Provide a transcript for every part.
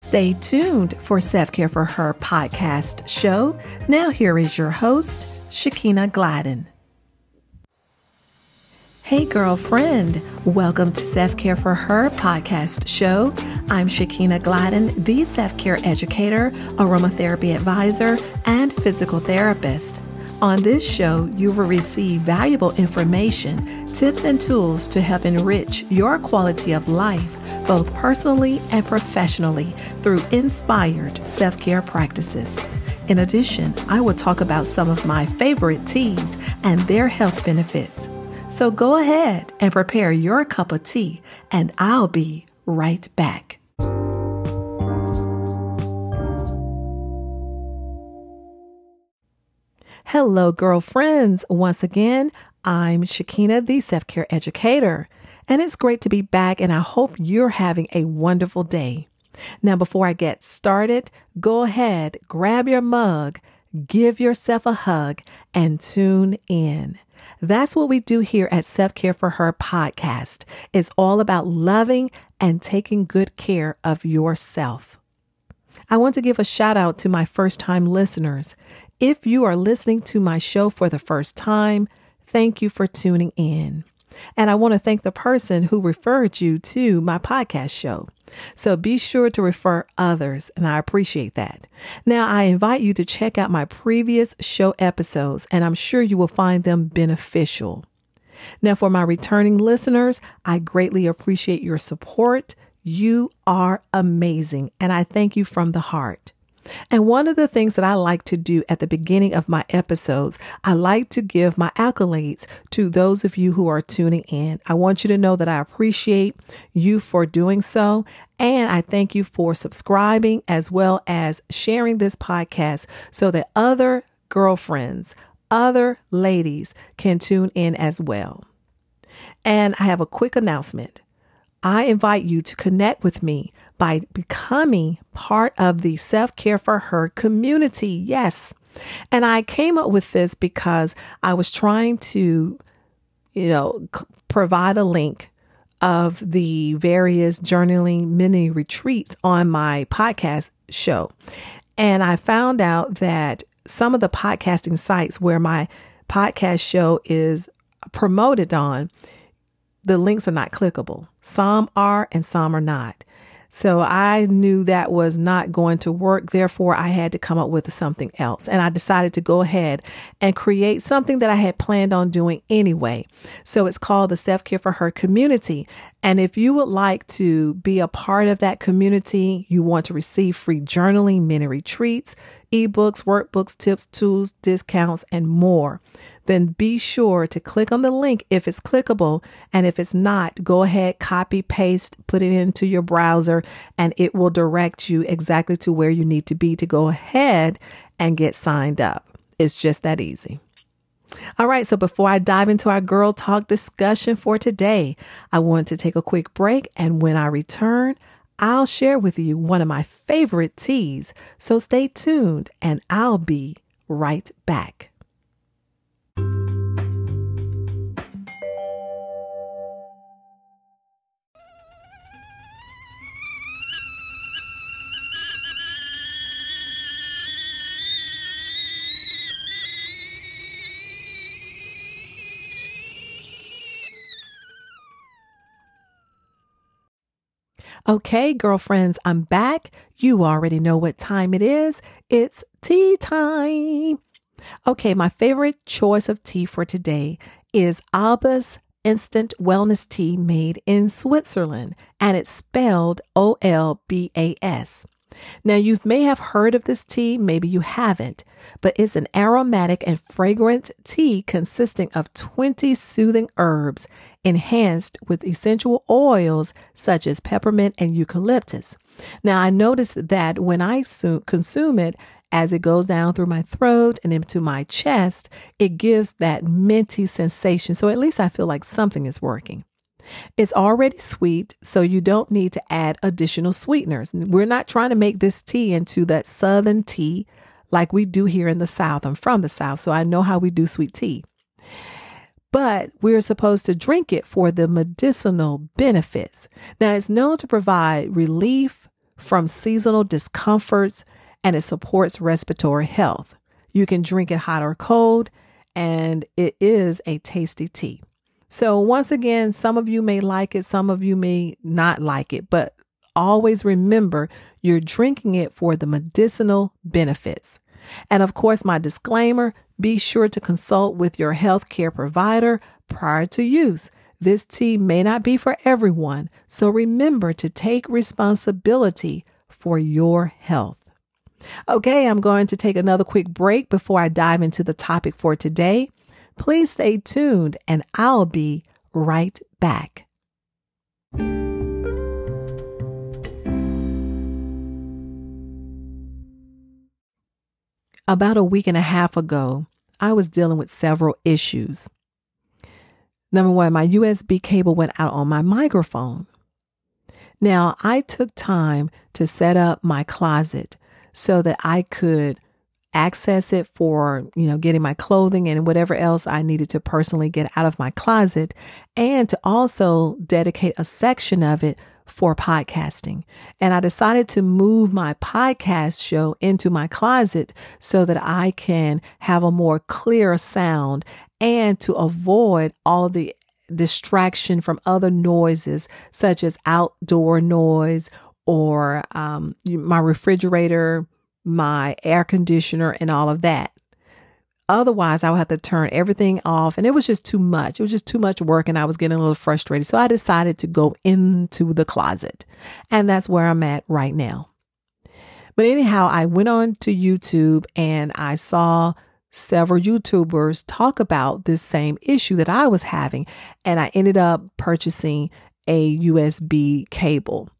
Stay tuned for Self Care for Her podcast show. Now, here is your host, Shakina Gladden. Hey, girlfriend. Welcome to Self Care for Her podcast show. I'm Shakina Gladden, the self care educator, aromatherapy advisor, and physical therapist. On this show, you will receive valuable information, tips, and tools to help enrich your quality of life, both personally and professionally, through inspired self care practices. In addition, I will talk about some of my favorite teas and their health benefits. So go ahead and prepare your cup of tea, and I'll be right back. Hello, girlfriends. Once again, I'm Shakina, the self care educator, and it's great to be back, and I hope you're having a wonderful day. Now, before I get started, go ahead, grab your mug, give yourself a hug, and tune in. That's what we do here at Self Care for Her podcast. It's all about loving and taking good care of yourself. I want to give a shout out to my first time listeners. If you are listening to my show for the first time, thank you for tuning in. And I want to thank the person who referred you to my podcast show. So be sure to refer others, and I appreciate that. Now, I invite you to check out my previous show episodes, and I'm sure you will find them beneficial. Now, for my returning listeners, I greatly appreciate your support. You are amazing, and I thank you from the heart. And one of the things that I like to do at the beginning of my episodes, I like to give my accolades to those of you who are tuning in. I want you to know that I appreciate you for doing so. And I thank you for subscribing as well as sharing this podcast so that other girlfriends, other ladies can tune in as well. And I have a quick announcement. I invite you to connect with me by becoming part of the self care for her community. Yes. And I came up with this because I was trying to, you know, provide a link of the various journaling mini retreats on my podcast show. And I found out that some of the podcasting sites where my podcast show is promoted on, the links are not clickable. Some are and some are not. So I knew that was not going to work. Therefore, I had to come up with something else. And I decided to go ahead and create something that I had planned on doing anyway. So it's called the Self Care for Her community. And if you would like to be a part of that community, you want to receive free journaling, mini retreats, ebooks, workbooks, tips, tools, discounts, and more then be sure to click on the link if it's clickable. And if it's not, go ahead, copy, paste, put it into your browser, and it will direct you exactly to where you need to be to go ahead and get signed up. It's just that easy. All right, so before I dive into our girl talk discussion for today, I want to take a quick break. And when I return, I'll share with you one of my favorite teas. So stay tuned and I'll be right back. Okay, girlfriends, I'm back. You already know what time it is. It's tea time. Okay, my favorite choice of tea for today is Olbas Instant Wellness Tea made in Switzerland, and it's spelled O L B A S. Now, you may have heard of this tea, maybe you haven't, but it's an aromatic and fragrant tea consisting of 20 soothing herbs enhanced with essential oils such as peppermint and eucalyptus. Now, I noticed that when I consume it, as it goes down through my throat and into my chest, it gives that minty sensation. So at least I feel like something is working. It's already sweet, so you don't need to add additional sweeteners. We're not trying to make this tea into that southern tea like we do here in the South. I'm from the South, so I know how we do sweet tea. But we're supposed to drink it for the medicinal benefits. Now, it's known to provide relief from seasonal discomforts and it supports respiratory health. You can drink it hot or cold, and it is a tasty tea. So, once again, some of you may like it, some of you may not like it, but always remember you're drinking it for the medicinal benefits. And of course, my disclaimer be sure to consult with your healthcare provider prior to use. This tea may not be for everyone, so remember to take responsibility for your health. Okay, I'm going to take another quick break before I dive into the topic for today. Please stay tuned and I'll be right back. About a week and a half ago, I was dealing with several issues. Number one, my USB cable went out on my microphone. Now, I took time to set up my closet so that I could access it for, you know, getting my clothing and whatever else I needed to personally get out of my closet and to also dedicate a section of it for podcasting. And I decided to move my podcast show into my closet so that I can have a more clear sound and to avoid all the distraction from other noises such as outdoor noise or um, my refrigerator, my air conditioner, and all of that. Otherwise, I would have to turn everything off. And it was just too much. It was just too much work. And I was getting a little frustrated. So I decided to go into the closet. And that's where I'm at right now. But anyhow, I went on to YouTube and I saw several YouTubers talk about this same issue that I was having. And I ended up purchasing a USB cable.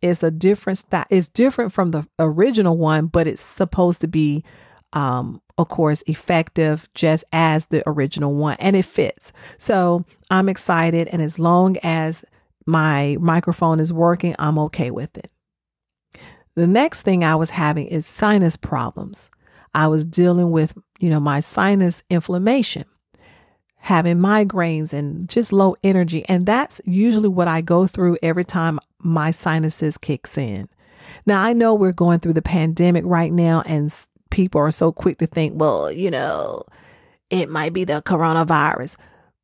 It's a different style. It's different from the original one, but it's supposed to be um, of course, effective just as the original one and it fits. So I'm excited. And as long as my microphone is working, I'm okay with it. The next thing I was having is sinus problems. I was dealing with, you know, my sinus inflammation, having migraines and just low energy. And that's usually what I go through every time my sinuses kicks in. Now I know we're going through the pandemic right now and people are so quick to think, well, you know, it might be the coronavirus.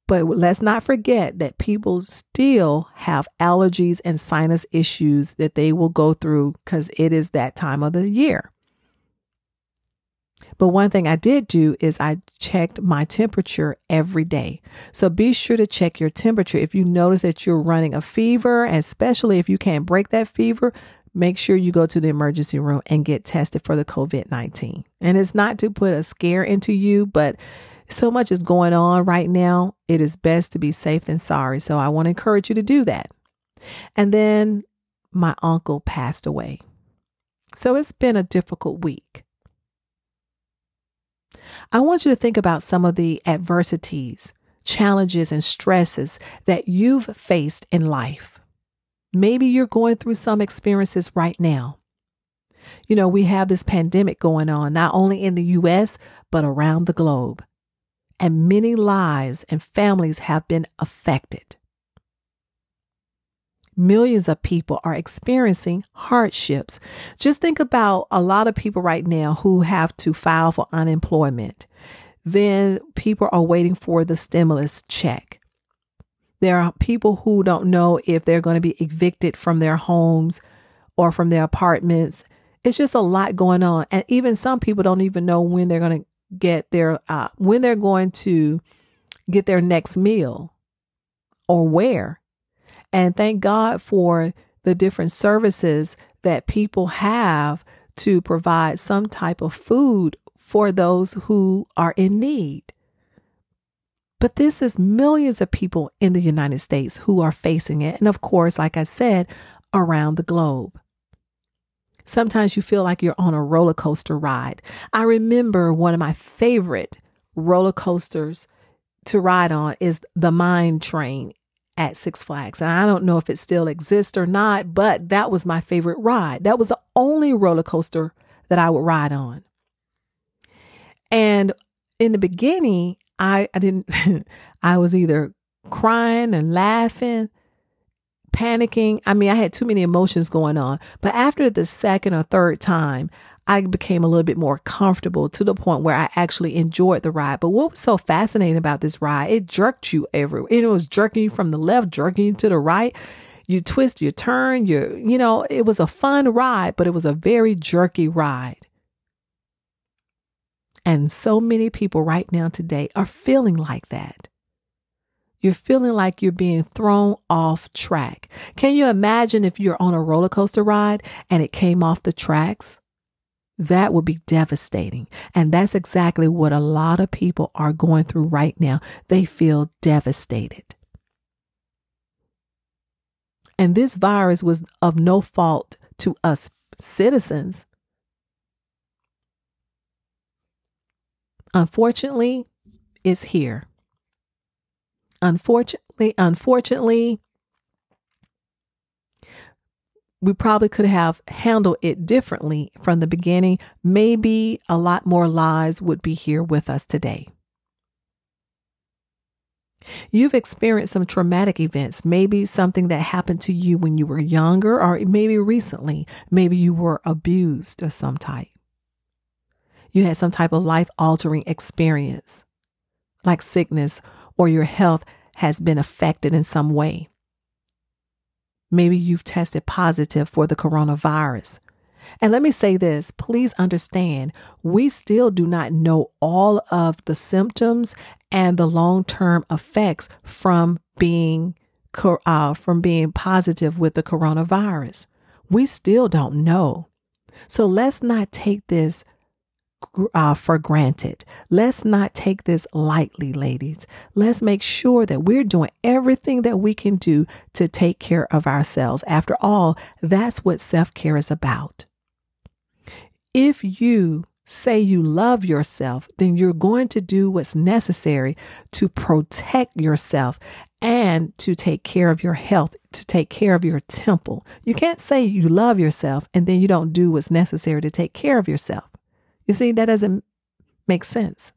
But let's not forget that people still have allergies and sinus issues that they will go through because it is that time of the year. But one thing I did do is I checked my temperature every day. So be sure to check your temperature. If you notice that you're running a fever, especially if you can't break that fever, make sure you go to the emergency room and get tested for the COVID 19. And it's not to put a scare into you, but so much is going on right now. It is best to be safe than sorry. So I want to encourage you to do that. And then my uncle passed away. So it's been a difficult week. I want you to think about some of the adversities, challenges, and stresses that you've faced in life. Maybe you're going through some experiences right now. You know, we have this pandemic going on, not only in the US, but around the globe. And many lives and families have been affected. Millions of people are experiencing hardships. Just think about a lot of people right now who have to file for unemployment. Then people are waiting for the stimulus check. There are people who don't know if they're going to be evicted from their homes or from their apartments. It's just a lot going on. And even some people don't even know when they're going to get their, uh, when they're going to get their next meal or where. And thank God for the different services that people have to provide some type of food for those who are in need. But this is millions of people in the United States who are facing it. And of course, like I said, around the globe. Sometimes you feel like you're on a roller coaster ride. I remember one of my favorite roller coasters to ride on is the Mine Train at Six Flags. And I don't know if it still exists or not, but that was my favorite ride. That was the only roller coaster that I would ride on. And in the beginning, I, I didn't, I was either crying and laughing panicking. I mean, I had too many emotions going on. But after the second or third time, I became a little bit more comfortable to the point where I actually enjoyed the ride. But what was so fascinating about this ride, it jerked you everywhere. It was jerking you from the left, jerking you to the right. You twist, you turn, you, you know, it was a fun ride, but it was a very jerky ride. And so many people right now today are feeling like that. You're feeling like you're being thrown off track. Can you imagine if you're on a roller coaster ride and it came off the tracks? That would be devastating. And that's exactly what a lot of people are going through right now. They feel devastated. And this virus was of no fault to us citizens. Unfortunately, it's here. Unfortunately, unfortunately, we probably could have handled it differently from the beginning. Maybe a lot more lives would be here with us today. You've experienced some traumatic events, maybe something that happened to you when you were younger, or maybe recently. Maybe you were abused of some type. You had some type of life altering experience, like sickness, or your health has been affected in some way. Maybe you've tested positive for the coronavirus. And let me say this please understand, we still do not know all of the symptoms and the long term effects from being, uh, from being positive with the coronavirus. We still don't know. So let's not take this uh, for granted. Let's not take this lightly, ladies. Let's make sure that we're doing everything that we can do to take care of ourselves. After all, that's what self care is about. If you say you love yourself, then you're going to do what's necessary to protect yourself and to take care of your health, to take care of your temple. You can't say you love yourself and then you don't do what's necessary to take care of yourself. You see, that doesn't make sense.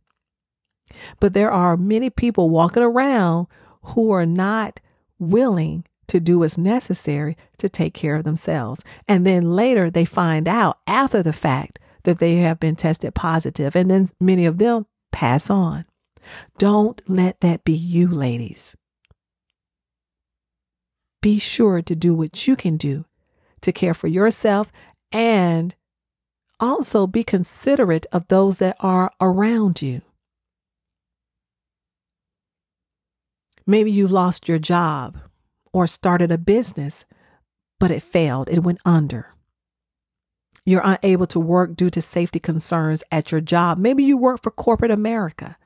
But there are many people walking around who are not willing to do what's necessary to take care of themselves. And then later they find out after the fact that they have been tested positive, and then many of them pass on. Don't let that be you, ladies. Be sure to do what you can do to care for yourself and also be considerate of those that are around you. Maybe you lost your job or started a business, but it failed, it went under. You're unable to work due to safety concerns at your job. Maybe you work for corporate America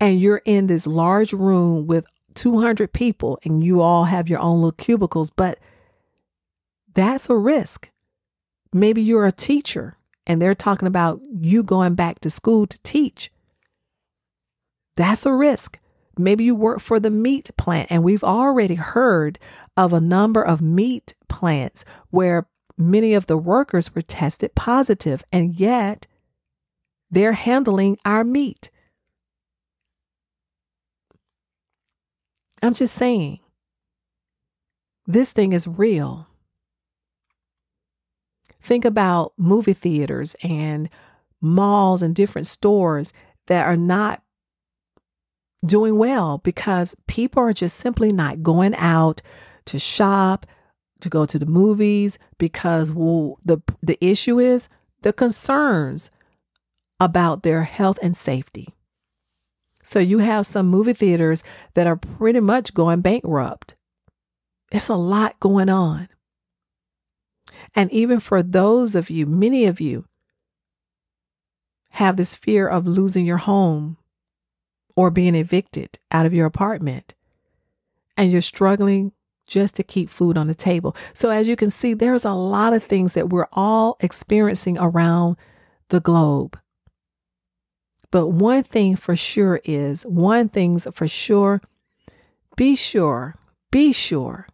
and you're in this large room with 200 people and you all have your own little cubicles, but that's a risk. Maybe you're a teacher and they're talking about you going back to school to teach. That's a risk. Maybe you work for the meat plant, and we've already heard of a number of meat plants where many of the workers were tested positive, and yet they're handling our meat. I'm just saying, this thing is real. Think about movie theaters and malls and different stores that are not doing well because people are just simply not going out to shop, to go to the movies because well, the the issue is the concerns about their health and safety. So you have some movie theaters that are pretty much going bankrupt. It's a lot going on. And even for those of you, many of you have this fear of losing your home or being evicted out of your apartment. And you're struggling just to keep food on the table. So, as you can see, there's a lot of things that we're all experiencing around the globe. But one thing for sure is one thing's for sure be sure, be sure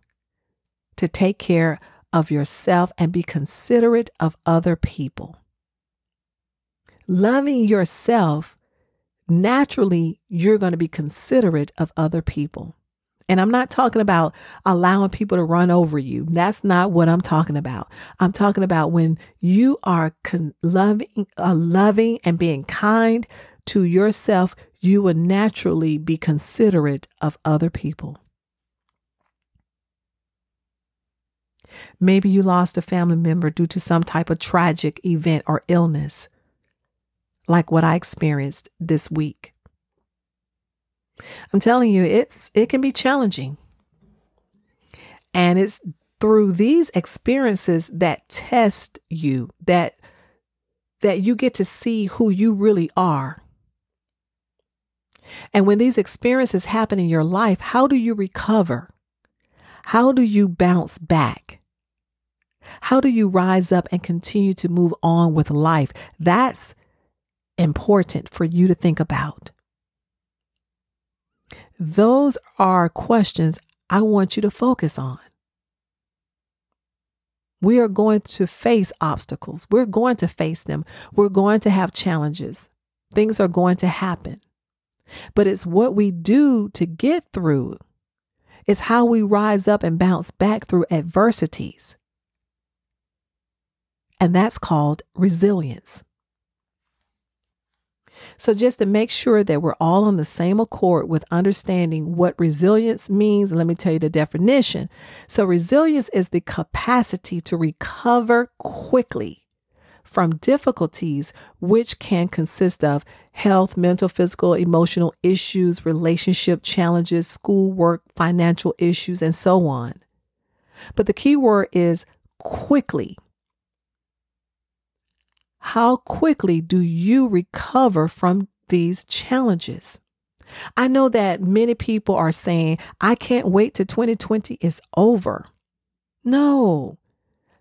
to take care of yourself and be considerate of other people. Loving yourself, naturally, you're going to be considerate of other people. And I'm not talking about allowing people to run over you. That's not what I'm talking about. I'm talking about when you are con- loving, uh, loving and being kind to yourself, you will naturally be considerate of other people. Maybe you lost a family member due to some type of tragic event or illness, like what I experienced this week. I'm telling you, it's it can be challenging. And it's through these experiences that test you, that that you get to see who you really are. And when these experiences happen in your life, how do you recover? How do you bounce back? How do you rise up and continue to move on with life? That's important for you to think about. Those are questions I want you to focus on. We are going to face obstacles. We're going to face them. We're going to have challenges. Things are going to happen. But it's what we do to get through. It's how we rise up and bounce back through adversities. And that's called resilience. So, just to make sure that we're all on the same accord with understanding what resilience means, let me tell you the definition. So, resilience is the capacity to recover quickly from difficulties, which can consist of health, mental, physical, emotional issues, relationship challenges, schoolwork, financial issues, and so on. But the key word is quickly. How quickly do you recover from these challenges? I know that many people are saying, I can't wait till 2020 is over. No,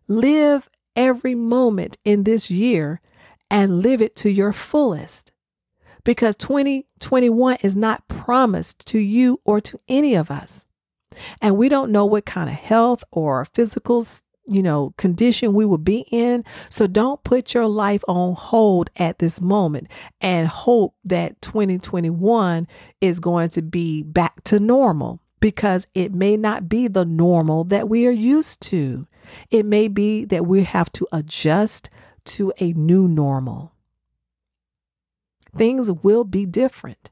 live every moment in this year and live it to your fullest because 2021 is not promised to you or to any of us. And we don't know what kind of health or physical you know, condition we will be in. So don't put your life on hold at this moment and hope that 2021 is going to be back to normal because it may not be the normal that we are used to. It may be that we have to adjust to a new normal. Things will be different.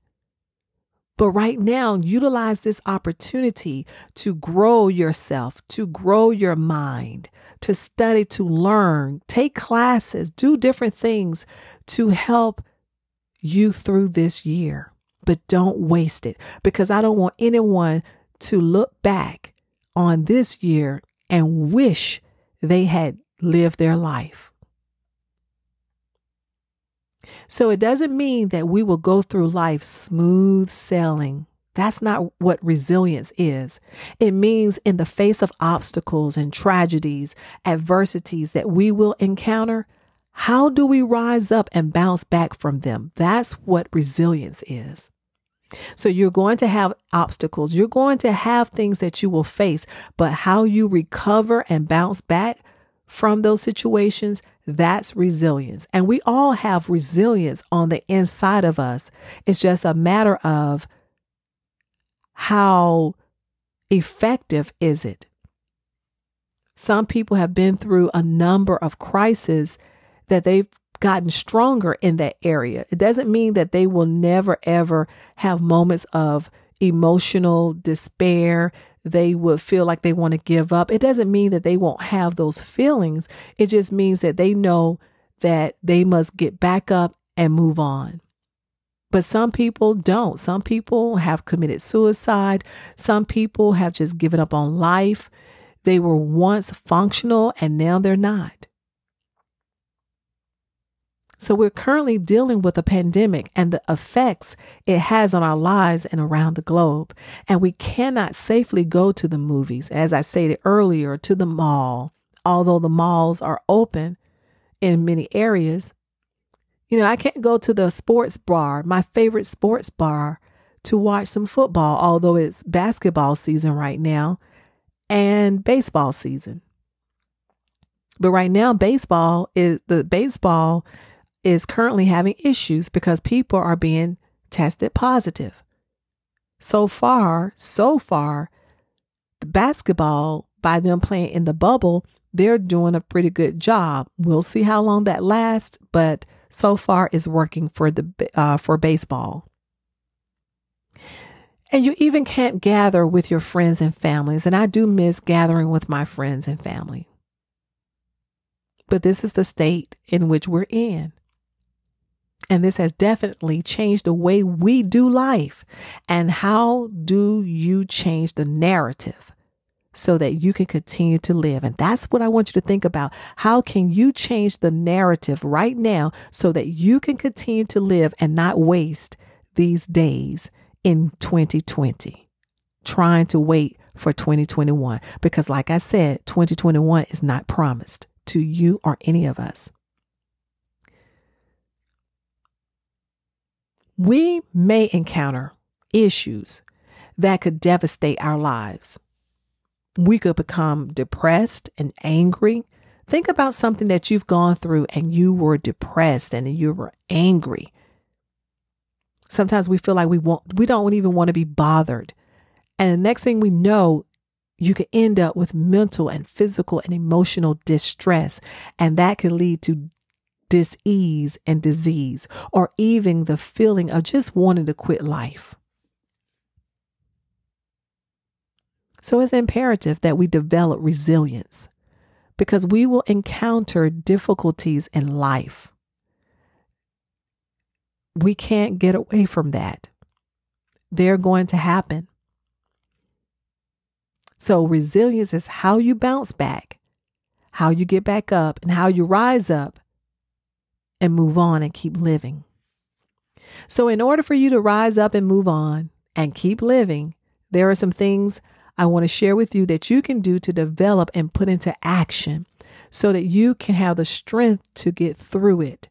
But right now, utilize this opportunity to grow yourself, to grow your mind, to study, to learn, take classes, do different things to help you through this year. But don't waste it because I don't want anyone to look back on this year and wish they had lived their life. So it doesn't mean that we will go through life smooth sailing. That's not what resilience is. It means in the face of obstacles and tragedies, adversities that we will encounter, how do we rise up and bounce back from them? That's what resilience is. So you're going to have obstacles. You're going to have things that you will face, but how you recover and bounce back from those situations, that's resilience. And we all have resilience on the inside of us. It's just a matter of how effective is it? Some people have been through a number of crises that they've gotten stronger in that area. It doesn't mean that they will never ever have moments of emotional despair they would feel like they want to give up. It doesn't mean that they won't have those feelings. It just means that they know that they must get back up and move on. But some people don't. Some people have committed suicide. Some people have just given up on life. They were once functional and now they're not. So we're currently dealing with a pandemic and the effects it has on our lives and around the globe. And we cannot safely go to the movies, as I stated earlier, to the mall, although the malls are open in many areas. You know, I can't go to the sports bar, my favorite sports bar, to watch some football, although it's basketball season right now and baseball season. But right now, baseball is the baseball is currently having issues because people are being tested positive. so far, so far, the basketball, by them playing in the bubble, they're doing a pretty good job. We'll see how long that lasts, but so far is working for the uh, for baseball. And you even can't gather with your friends and families. And I do miss gathering with my friends and family. But this is the state in which we're in. And this has definitely changed the way we do life. And how do you change the narrative so that you can continue to live? And that's what I want you to think about. How can you change the narrative right now so that you can continue to live and not waste these days in 2020, trying to wait for 2021? Because, like I said, 2021 is not promised to you or any of us. We may encounter issues that could devastate our lives. We could become depressed and angry. Think about something that you've gone through and you were depressed and you were angry. Sometimes we feel like we want we don't even want to be bothered. And the next thing we know, you could end up with mental and physical and emotional distress. And that can lead to disease and disease, or even the feeling of just wanting to quit life. So it's imperative that we develop resilience because we will encounter difficulties in life. We can't get away from that. They're going to happen. So, resilience is how you bounce back, how you get back up, and how you rise up and move on and keep living. So, in order for you to rise up and move on and keep living, there are some things I want to share with you that you can do to develop and put into action so that you can have the strength to get through it.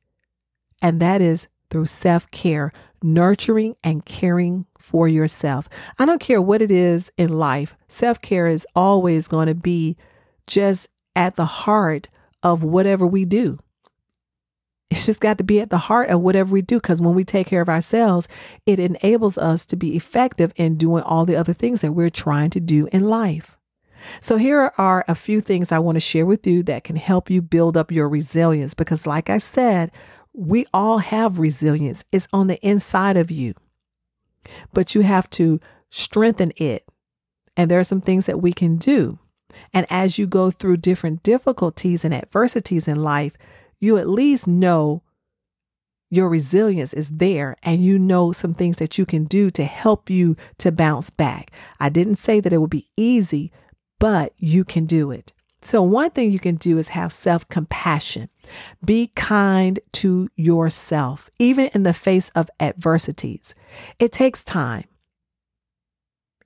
And that is through self care, nurturing and caring for yourself. I don't care what it is in life, self care is always going to be just at the heart of whatever we do. It's just got to be at the heart of whatever we do because when we take care of ourselves, it enables us to be effective in doing all the other things that we're trying to do in life. So, here are a few things I want to share with you that can help you build up your resilience because, like I said, we all have resilience. It's on the inside of you, but you have to strengthen it. And there are some things that we can do. And as you go through different difficulties and adversities in life, you at least know your resilience is there and you know some things that you can do to help you to bounce back. I didn't say that it would be easy, but you can do it. So, one thing you can do is have self compassion. Be kind to yourself, even in the face of adversities. It takes time,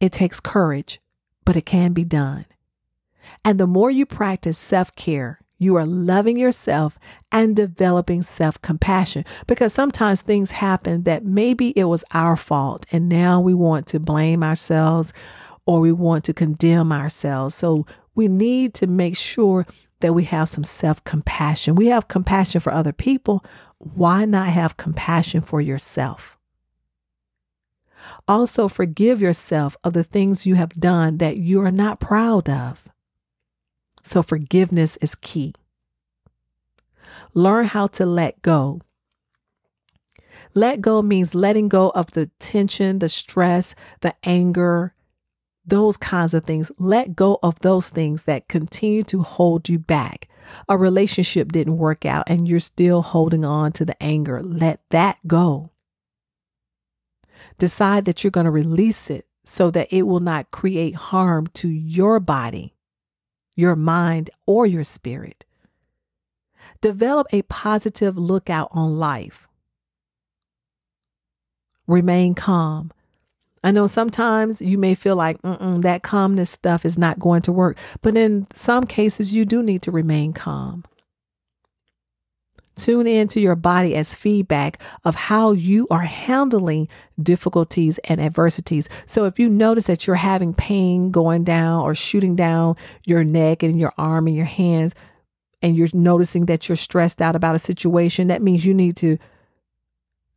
it takes courage, but it can be done. And the more you practice self care, you are loving yourself and developing self compassion because sometimes things happen that maybe it was our fault and now we want to blame ourselves or we want to condemn ourselves. So we need to make sure that we have some self compassion. We have compassion for other people. Why not have compassion for yourself? Also, forgive yourself of the things you have done that you are not proud of. So, forgiveness is key. Learn how to let go. Let go means letting go of the tension, the stress, the anger, those kinds of things. Let go of those things that continue to hold you back. A relationship didn't work out and you're still holding on to the anger. Let that go. Decide that you're going to release it so that it will not create harm to your body, your mind, or your spirit. Develop a positive lookout on life. Remain calm. I know sometimes you may feel like that calmness stuff is not going to work, but in some cases, you do need to remain calm. Tune into your body as feedback of how you are handling difficulties and adversities. So if you notice that you're having pain going down or shooting down your neck and your arm and your hands, and you're noticing that you're stressed out about a situation, that means you need to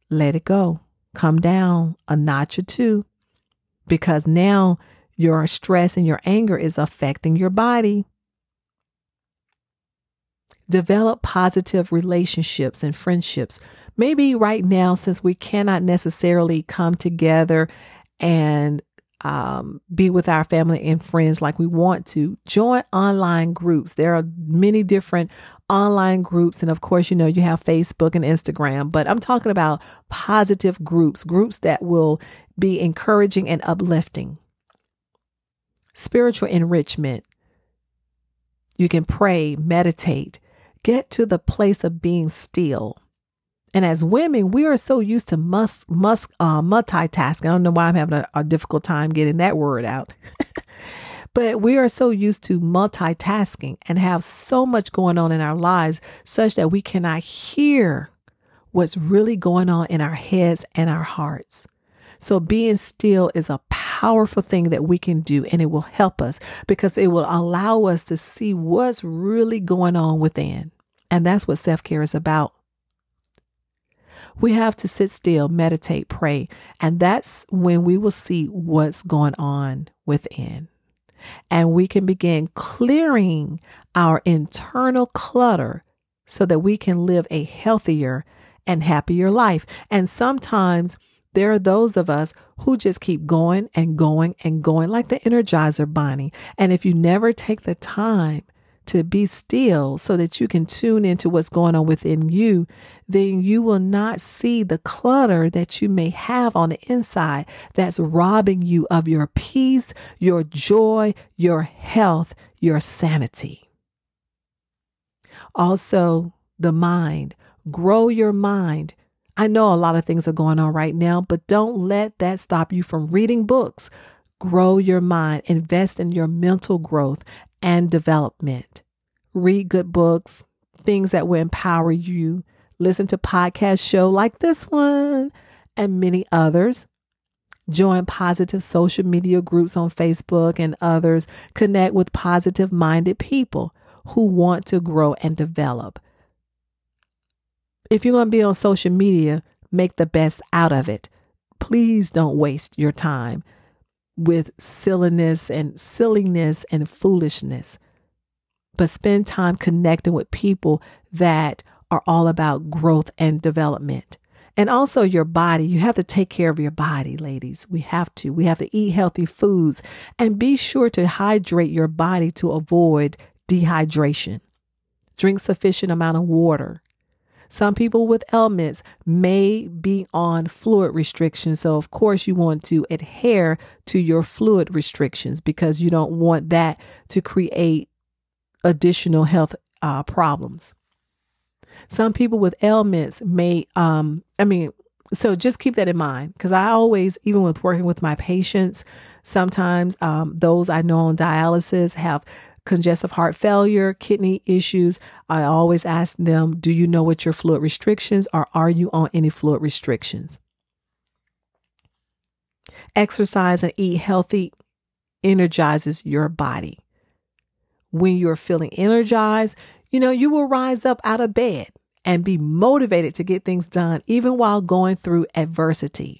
let it go. Come down a notch or two because now your stress and your anger is affecting your body. Develop positive relationships and friendships. Maybe right now, since we cannot necessarily come together and um, be with our family and friends like we want to, join online groups. There are many different online groups. And of course, you know, you have Facebook and Instagram, but I'm talking about positive groups, groups that will be encouraging and uplifting. Spiritual enrichment. You can pray, meditate, get to the place of being still. And as women, we are so used to must must uh, multitasking. I don't know why I'm having a, a difficult time getting that word out. but we are so used to multitasking and have so much going on in our lives such that we cannot hear what's really going on in our heads and our hearts. So being still is a powerful thing that we can do and it will help us because it will allow us to see what's really going on within. And that's what self care is about. We have to sit still, meditate, pray, and that's when we will see what's going on within. And we can begin clearing our internal clutter so that we can live a healthier and happier life. And sometimes there are those of us who just keep going and going and going like the Energizer Bunny. And if you never take the time to be still so that you can tune into what's going on within you, then you will not see the clutter that you may have on the inside that's robbing you of your peace, your joy, your health, your sanity. Also, the mind. Grow your mind. I know a lot of things are going on right now, but don't let that stop you from reading books. Grow your mind, invest in your mental growth and development. Read good books, things that will empower you. Listen to podcast show like this one and many others. Join positive social media groups on Facebook and others. Connect with positive minded people who want to grow and develop. If you're going to be on social media, make the best out of it. Please don't waste your time with silliness and silliness and foolishness, but spend time connecting with people that are all about growth and development. And also your body. You have to take care of your body, ladies. We have to. We have to eat healthy foods and be sure to hydrate your body to avoid dehydration. Drink sufficient amount of water. Some people with ailments may be on fluid restrictions. So, of course, you want to adhere to your fluid restrictions because you don't want that to create additional health uh, problems. Some people with ailments may, um, I mean, so just keep that in mind because I always, even with working with my patients, sometimes um, those I know on dialysis have congestive heart failure, kidney issues, I always ask them, do you know what your fluid restrictions are, are you on any fluid restrictions? Exercise and eat healthy energizes your body. When you're feeling energized, you know, you will rise up out of bed and be motivated to get things done, even while going through adversity.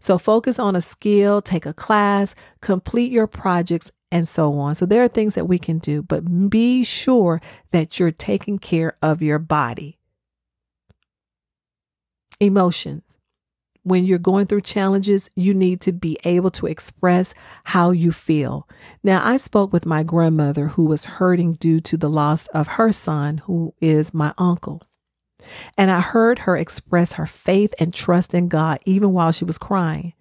So focus on a skill, take a class, complete your projects, and so on. So there are things that we can do, but be sure that you're taking care of your body. Emotions. When you're going through challenges, you need to be able to express how you feel. Now, I spoke with my grandmother who was hurting due to the loss of her son, who is my uncle. And I heard her express her faith and trust in God even while she was crying.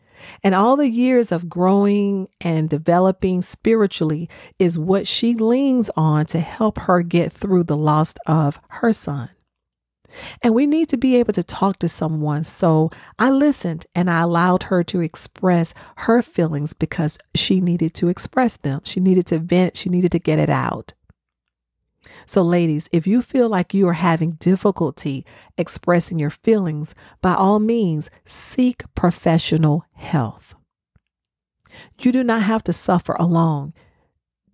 And all the years of growing and developing spiritually is what she leans on to help her get through the loss of her son. And we need to be able to talk to someone. So I listened and I allowed her to express her feelings because she needed to express them. She needed to vent. She needed to get it out. So, ladies, if you feel like you are having difficulty expressing your feelings, by all means, seek professional health. You do not have to suffer alone.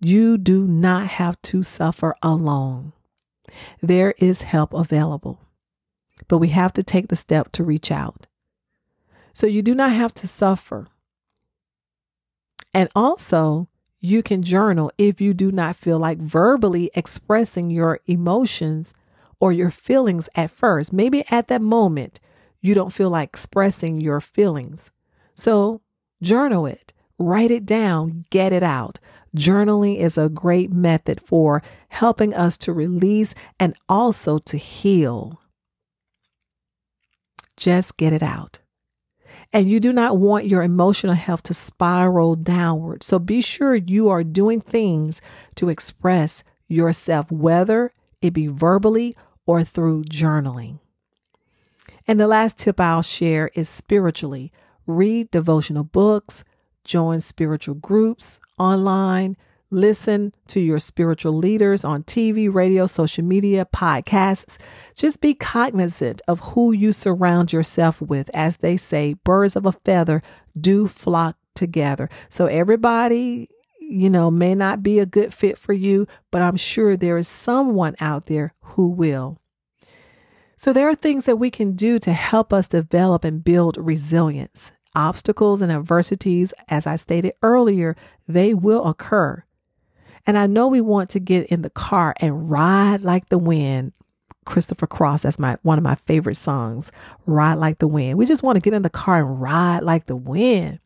You do not have to suffer alone. There is help available, but we have to take the step to reach out. So you do not have to suffer. And also, you can journal if you do not feel like verbally expressing your emotions or your feelings at first. Maybe at that moment, you don't feel like expressing your feelings. So, journal it, write it down, get it out. Journaling is a great method for helping us to release and also to heal. Just get it out. And you do not want your emotional health to spiral downward. So be sure you are doing things to express yourself, whether it be verbally or through journaling. And the last tip I'll share is spiritually read devotional books, join spiritual groups online, Listen to your spiritual leaders on TV, radio, social media, podcasts. Just be cognizant of who you surround yourself with. As they say, birds of a feather do flock together. So everybody, you know, may not be a good fit for you, but I'm sure there is someone out there who will. So there are things that we can do to help us develop and build resilience. Obstacles and adversities, as I stated earlier, they will occur. And I know we want to get in the car and ride like the wind. Christopher Cross, that's my one of my favorite songs, Ride Like the Wind. We just want to get in the car and ride like the wind.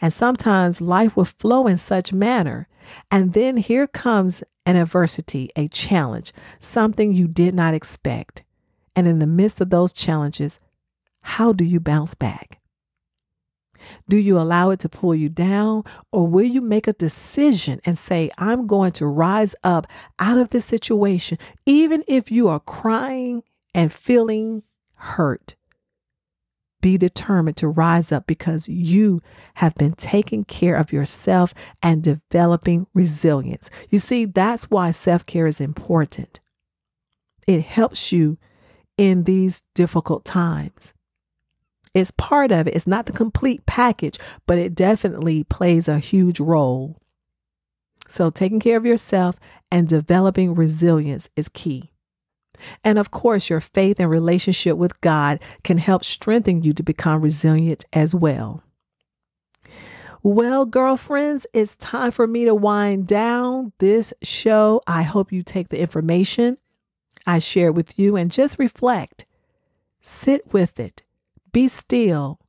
And sometimes life will flow in such manner. And then here comes an adversity, a challenge, something you did not expect. And in the midst of those challenges, how do you bounce back? Do you allow it to pull you down or will you make a decision and say, I'm going to rise up out of this situation, even if you are crying and feeling hurt? Be determined to rise up because you have been taking care of yourself and developing resilience. You see, that's why self care is important. It helps you in these difficult times. It's part of it. It's not the complete package, but it definitely plays a huge role. So, taking care of yourself and developing resilience is key. And of course, your faith and relationship with God can help strengthen you to become resilient as well. Well, girlfriends, it's time for me to wind down this show. I hope you take the information I share with you and just reflect. Sit with it. Be still.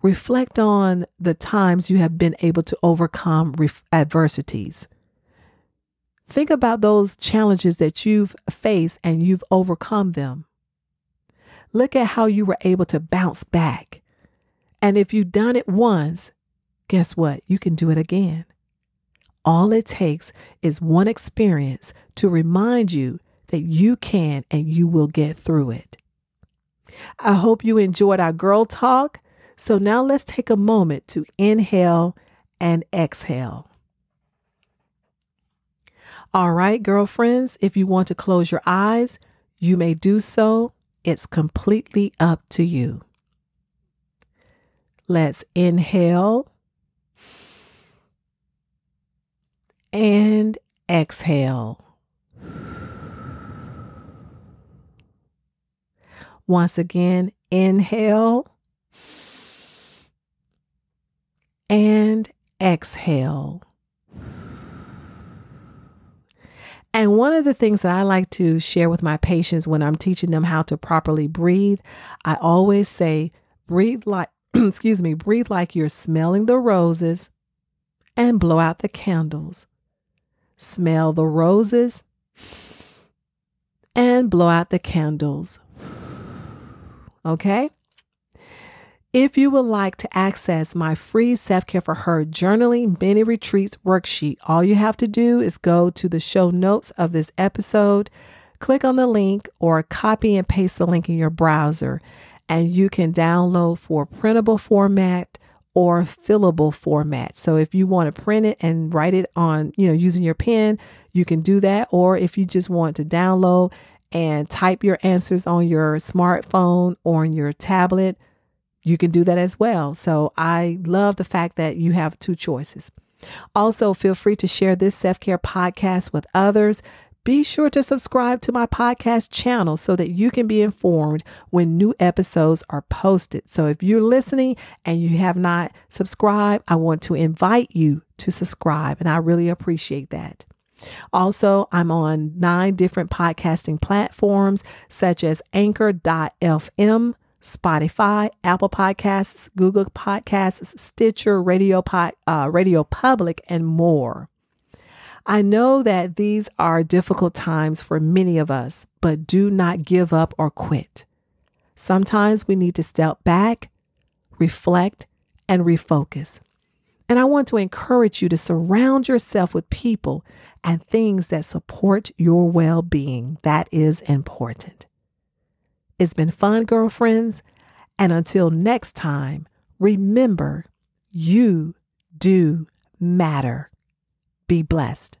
Reflect on the times you have been able to overcome adversities. Think about those challenges that you've faced and you've overcome them. Look at how you were able to bounce back. And if you've done it once, guess what? You can do it again. All it takes is one experience to remind you that you can and you will get through it. I hope you enjoyed our girl talk. So now let's take a moment to inhale and exhale. All right, girlfriends, if you want to close your eyes, you may do so. It's completely up to you. Let's inhale and exhale. Once again, inhale and exhale. And one of the things that I like to share with my patients when I'm teaching them how to properly breathe, I always say, breathe like, excuse me, breathe like you're smelling the roses and blow out the candles. Smell the roses and blow out the candles. Okay? If you would like to access my free Self Care for Her journaling mini retreats worksheet, all you have to do is go to the show notes of this episode, click on the link, or copy and paste the link in your browser, and you can download for printable format or fillable format. So if you want to print it and write it on, you know, using your pen, you can do that. Or if you just want to download and type your answers on your smartphone or on your tablet, you can do that as well. So I love the fact that you have two choices. Also, feel free to share this self care podcast with others be sure to subscribe to my podcast channel so that you can be informed when new episodes are posted. So if you're listening and you have not subscribed, I want to invite you to subscribe, and I really appreciate that. Also, I'm on nine different podcasting platforms such as anchor.fm, Spotify, Apple Podcasts, Google Podcasts, Stitcher, Radio, uh, Radio Public, and more. I know that these are difficult times for many of us, but do not give up or quit. Sometimes we need to step back, reflect, and refocus. And I want to encourage you to surround yourself with people and things that support your well being. That is important. It's been fun, girlfriends. And until next time, remember you do matter. Be blessed.